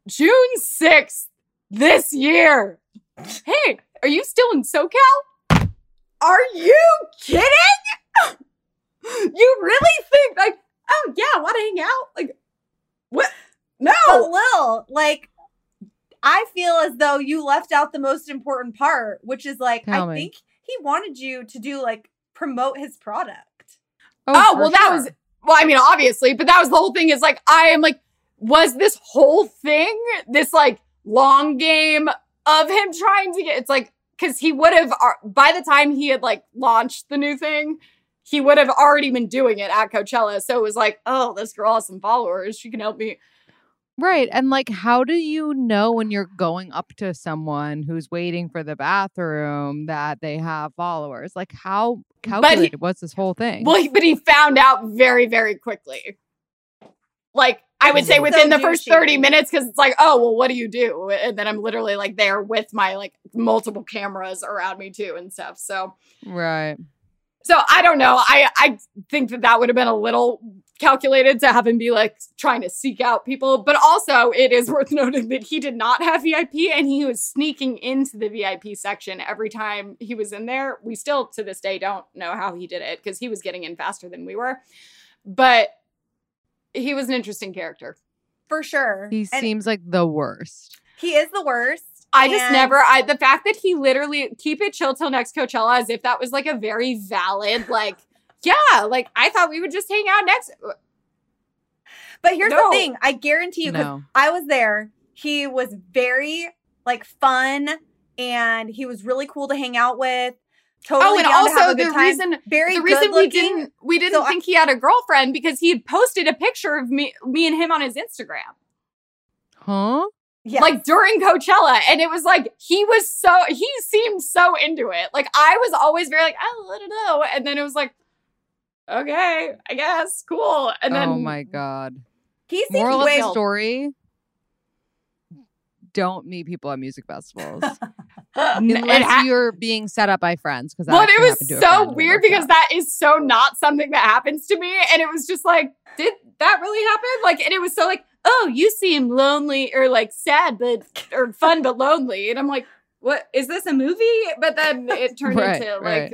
June sixth this year. Hey, are you still in SoCal? Are you kidding? You really think like, oh yeah, want to hang out? Like, what? No. But Lil, like, I feel as though you left out the most important part, which is like, Tell I me. think he wanted you to do like promote his product. Oh, oh for well, that was well, I mean, obviously, but that was the whole thing. Is like I am like, was this whole thing this like long game of him trying to get? It's like because he would have by the time he had like launched the new thing, he would have already been doing it at Coachella. So it was like, oh, this girl has some followers. She can help me. Right. And like, how do you know when you're going up to someone who's waiting for the bathroom that they have followers? Like, how he- calculated was this whole thing? Well, but he found out very, very quickly. Like I would say mm-hmm. So within the first 30 minutes, because it's like, oh, well, what do you do? And then I'm literally like there with my like multiple cameras around me too and stuff. So, right. so I don't know. I I think that that would have been a little calculated to have him be like trying to seek out people. But also, it is worth noting that he did not have VIP and he was sneaking into the VIP section every time he was in there. We still to this day don't know how he did it because he was getting in faster than we were. But he was an interesting character. For sure. He And seems like the worst. he is the worst. I just And- never. I the fact that he literally keep it chill till next Coachella, as if that was like a very valid, like, yeah, like I thought we would just hang out next. But here's No. the thing: I guarantee you, because No. I was there. He was very like fun, and he was really cool to hang out with. Totally oh, and down to have also the time. reason very the reason we didn't we didn't So I- think he had a girlfriend because he had posted a picture of me me and him on his Instagram. Huh? Yes. like during Coachella. And it was like he was so he seemed so into it. Like I was always very like, oh, I don't know. And then it was like, okay, I guess, cool. And oh then oh my god. he seemed Moral of the story: Don't meet people at music festivals unless ha- you're being set up by friends. Because well, it was so weird because that is so not something that happens to me. And it was just like, did that really happen? Like, and it was so like, oh, you seem lonely or like sad, but or fun but lonely. And I'm like, what is this a movie? But then it turned Right, into like, right.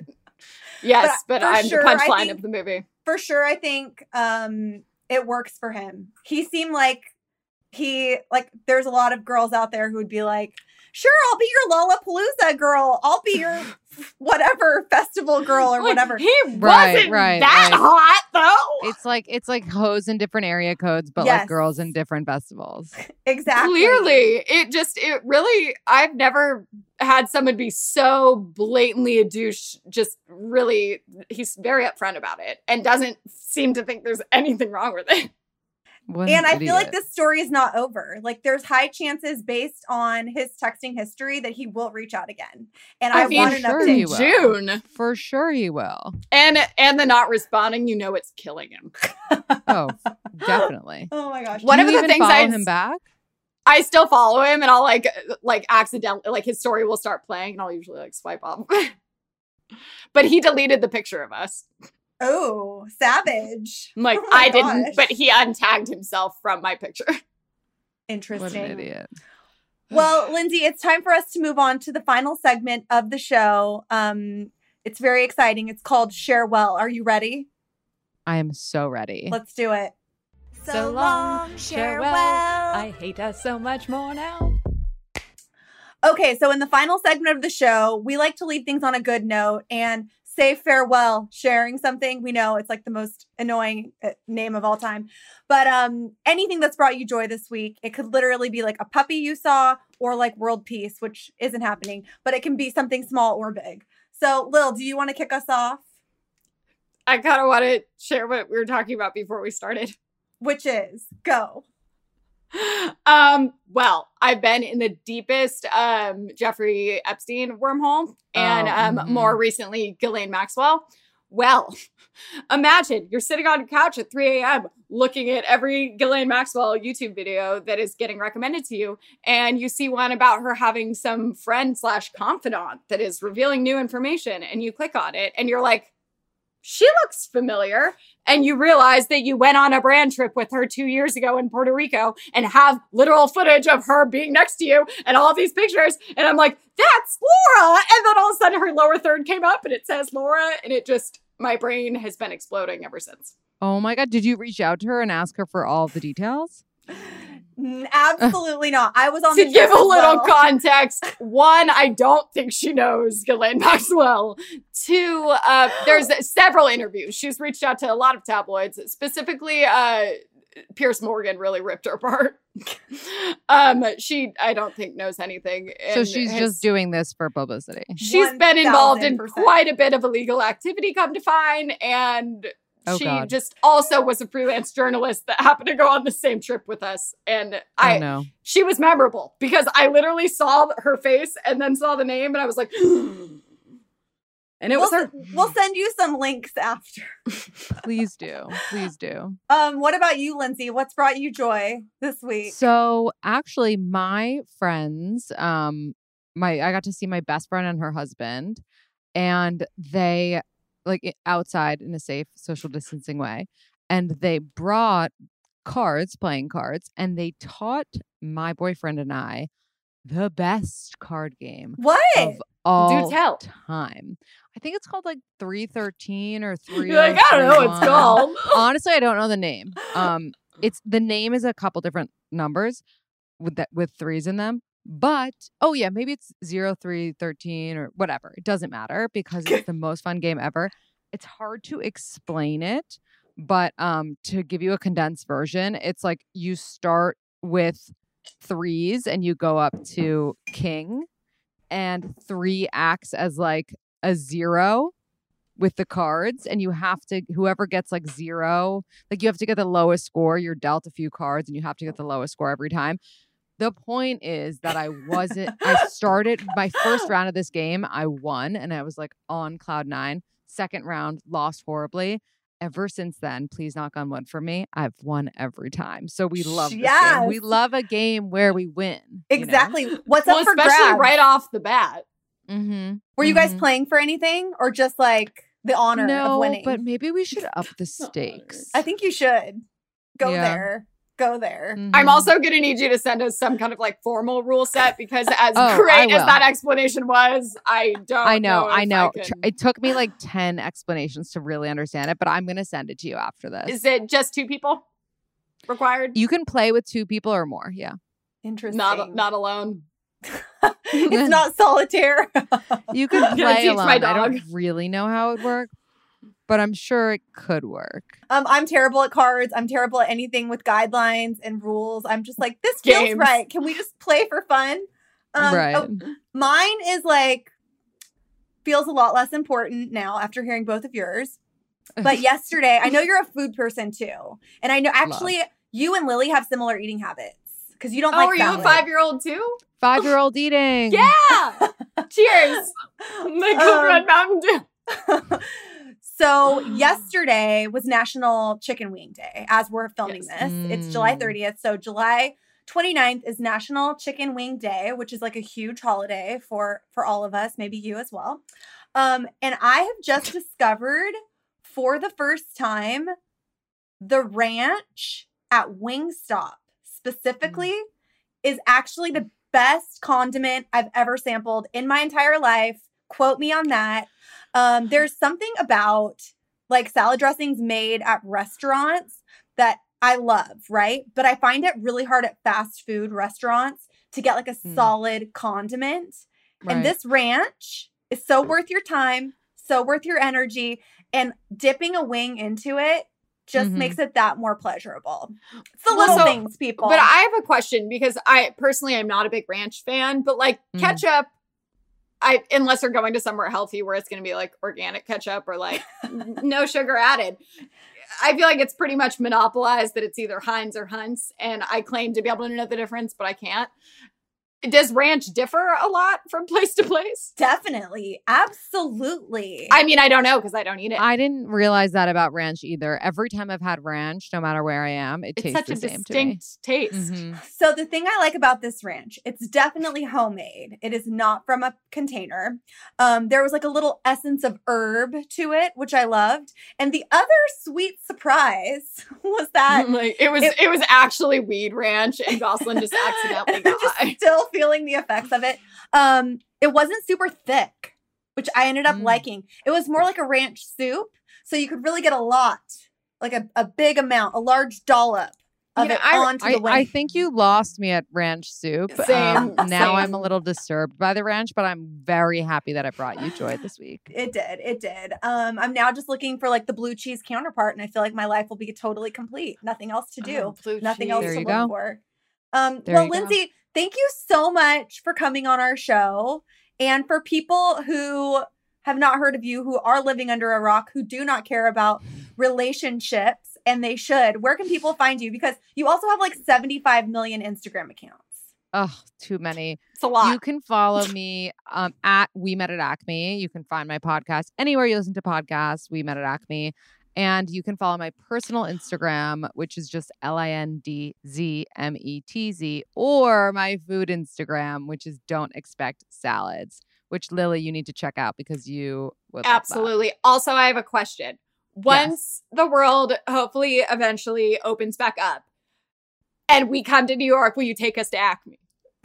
Yes, but, for I'm sure, the punchline think- of the movie. for sure i think um it works for him he seemed like he like there's a lot of girls out there who would be like sure i'll be your lollapalooza girl i'll be your whatever festival girl or Like, whatever He Right, wasn't right, that right. hot though. It's like it's like hoes in different area codes, but Yes. like girls in different festivals. exactly Clearly, it just it really I've never had someone be so blatantly a douche. Just really, he's very upfront about it and doesn't seem to think there's anything wrong with it. What an and i feel like this story is not over like there's high chances based on his texting history that he will reach out again and i, I mean, want an sure update In. June, for sure he will. and and the not responding, you know, it's killing him. Oh, definitely. oh my gosh One Do of you the even things follow I him back. I still follow him, and I'll like like accidentally like his story will start playing, and I'll usually like swipe off. but he deleted the picture of us. Oh savage I'm like, Oh my I didn't, but he untagged himself from my picture. What interesting an idiot. Well, Lindsey, it's time for us to move on to the final segment of the show. Um, it's very exciting. It's called Share Well. Are you ready? I am so ready. Let's do it. So long, share well. I hate us so much more now. Okay, so in the final segment of the show, we like to leave things on a good note and say farewell, sharing something. We know it's like the most annoying uh, name of all time. But um anything that's brought you joy this week, it could literally be like a puppy you saw or like world peace, which isn't happening, but it can be something small or big. So, Lil, do you want to kick us off? I kind of want to share what we were talking about before we started. Which is go. Um, well, I've been in the deepest um Jeffrey Epstein wormhole and Oh, um mhm. more recently Ghislaine Maxwell. Well, imagine you're sitting on a couch at 3 a.m. looking at every Ghislaine Maxwell YouTube video that is getting recommended to you, and you see one about her having some friend slash confidant that is revealing new information, and you click on it, and you're like, she looks familiar. And you realize that you went on a brand trip with her two years ago in Puerto Rico and have literal footage of her being next to you and all these pictures. And I'm like, that's Laura. And then all of a sudden her lower third came up and it says Laura. And it just, my brain has been exploding ever since. Oh my god! Did you reach out to her and ask her for all the details? N- Absolutely not. I was on to the give a little well. context, one, I don't think she knows Ghislaine Maxwell. Two, uh, there's several interviews. She's reached out to a lot of tabloids, specifically uh, Piers Morgan really ripped her apart. um, she, I don't think, knows anything. so she's has- just doing this for publicity. She's been involved in 1000%. quite a bit of illegal activity, come to find, and Oh, she God. just also was a freelance journalist that happened to go on the same trip with us. And I, oh no. she was memorable because I literally saw her face and then saw the name, and I was like, and it We'll, was her. s- we'll send you some links after. Please do. Please do. Um, what about you, Lindsey? What's brought you joy this week? So actually, my friends, um, my I got to see my best friend and her husband, and they like outside in a safe social distancing way, and they brought cards, playing cards, and they taught my boyfriend and I the best card game what? of all tell. time. I think it's called like 313 or 3 You're like, I don't know what it's called. Honestly, I don't know the name. Um, it's the name is a couple different numbers with that with threes in them, But oh yeah, maybe it's 0313 or whatever. It doesn't matter because it's the most fun game ever. It's hard to explain it, but um to give you a condensed version, it's like you start with threes and you go up to king and 3 acts as like a zero with the cards and you have to whoever gets like zero like you have to get the lowest score you're dealt a few cards and you have to get the lowest score every time the point is that i wasn't i started my first round of this game i won and i was like on cloud nine second round lost horribly ever since then please knock on wood for me i've won every time so we love this game we love a game where we win Exactly. What's well, up for especially grabs? right off the bat. mm-hmm. Were you guys playing for anything or just like the honor no of winning? but maybe we should up the stakes I think you should go Yeah. there. Go there. I'm Mhm. also going to need you to send us some kind of like formal rule set because as Oh, great as that explanation was, I don't. I know, I if know. can- It took me like 10 explanations to really understand it, but I'm going to send it to you after this. Is it just two people required? you can play with two people or more. Yeah. Interesting. Not not alone. it's not solitaire. You can I'm play alone. I don't really know how it would work, but I'm sure it could work. um, I'm terrible at cards. I'm terrible at anything with guidelines and rules. I'm just like, this feels Games. right. Can we just play for fun? Um, right. oh, mine is like feels a lot less important now after hearing both of yours. But yesterday, I know you're a food person too, and I know actually you and Lily have similar eating habits because you don't Oh, like are you a five year old too? Five year old eating. Yeah. Cheers. Make a Um, red Mountain Dew. so yesterday was National Chicken Wing Day as we're filming Yes. this. It's July Mm. 30th. So July 29th is National Chicken Wing Day, which is like a huge holiday for for all of us, maybe you as well. Um and I have just discovered for the first time the ranch at Wingstop specifically is actually the best condiment I've ever sampled in my entire life. Quote me on that. Um, there's something about like salad dressings made at restaurants that I love, right? But I find it really hard at fast food restaurants to get like a Mm. solid condiment. Right. And this ranch is so worth your time, so worth your energy, and dipping a wing into it just Mhm. makes it that more pleasurable. It's the little so- things, people. But I have a question because I personally I'm not a big ranch fan, but like Mm. ketchup, I unless you're going to somewhere healthy where it's going to be like organic ketchup or like no sugar added. I feel like it's pretty much monopolized that it's either Heinz or Hunt's, and I claim to be able to know the difference, but I can't. Does ranch differ a lot from place to place? Definitely. Absolutely. I mean, I don't know because I don't eat it. I didn't realize that about ranch either. Every time I've had ranch, no matter where I am, it it's tastes such the a same to me. distinct taste. Mhm. So the thing I like about this ranch, it's definitely homemade. It is not from a container. Um, there was like a little essence of herb to it, which I loved. And the other sweet surprise was that like it was, it- it, was actually weed ranch, and Jocelyn just accidentally got just still feeling the effects of it. Um, it wasn't super thick, which I ended up Mm. liking. It was more like a ranch soup, so you could really get a lot, like a, a big amount, a large dollop of You know, it I- onto I, the wing. I think you lost me at ranch soup. Same, Um, now I'm a little disturbed by the ranch, but I'm very happy that I brought you joy this week. It did. It did. Um, I'm now just looking for like the blue cheese counterpart, and I feel like my life will be totally complete. Nothing else to do. Oh, Nothing else There to look go. for. Um, There well. Lindsey, thank you so much for coming on our show. And for people who have not heard of you, who are living under a rock, who do not care about relationships, and they should, where can people find you? Because you also have like 75 million Instagram accounts. Oh, too many. It's a lot. You can follow me um, at We Met at Acme. You can find my podcast anywhere you listen to podcasts, We Met at Acme. And you can follow my personal Instagram, which is just L I N D Z M E T Z, or my food Instagram, which is Don't Expect Salads, which Lily, you need to check out because you would. Absolutely. Also, I have a question. Once the world hopefully eventually opens back up and we come to New York, will you take us to Acme?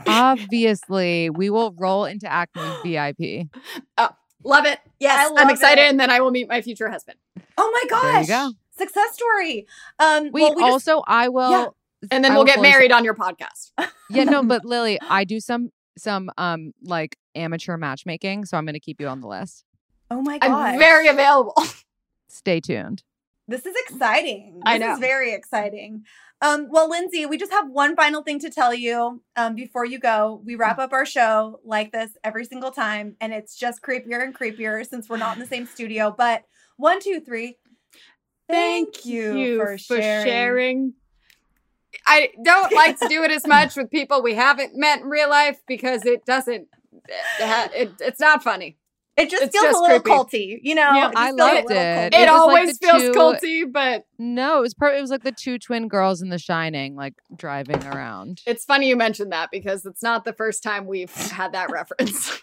Obviously, we will roll into Acme VIP. Oh, Love it. Yes, I I'm excited. it. And then I will meet my future husband. Oh my There gosh. you go. Success story. Um, Wait, well, we just- also, I will. Yeah. And then I we'll get fully- married on your podcast. Yeah, no, but Lily, I do some some um like amateur matchmaking, so I'm going to keep you on the list. Oh my god. I'm very available. Stay tuned. This is exciting. This I know. is very exciting. Um, well, Lindsey, we just have one final thing to tell you um, before you go. We wrap up our show like this every single time, and it's just creepier and creepier since we're not in the same studio. But one, two, three. Thank, you, for, sharing. sharing. I don't like to do it as much with people we haven't met in real life because it doesn't. It, it's not funny. It just It's feels just a little creepy. culty, you know. Yeah, I feels a liked it. It, was like always feels two- culty, but No, it was per- it was like the two twin girls in The Shining, like driving around. it's funny you mentioned that because it's not the first time we've had that reference.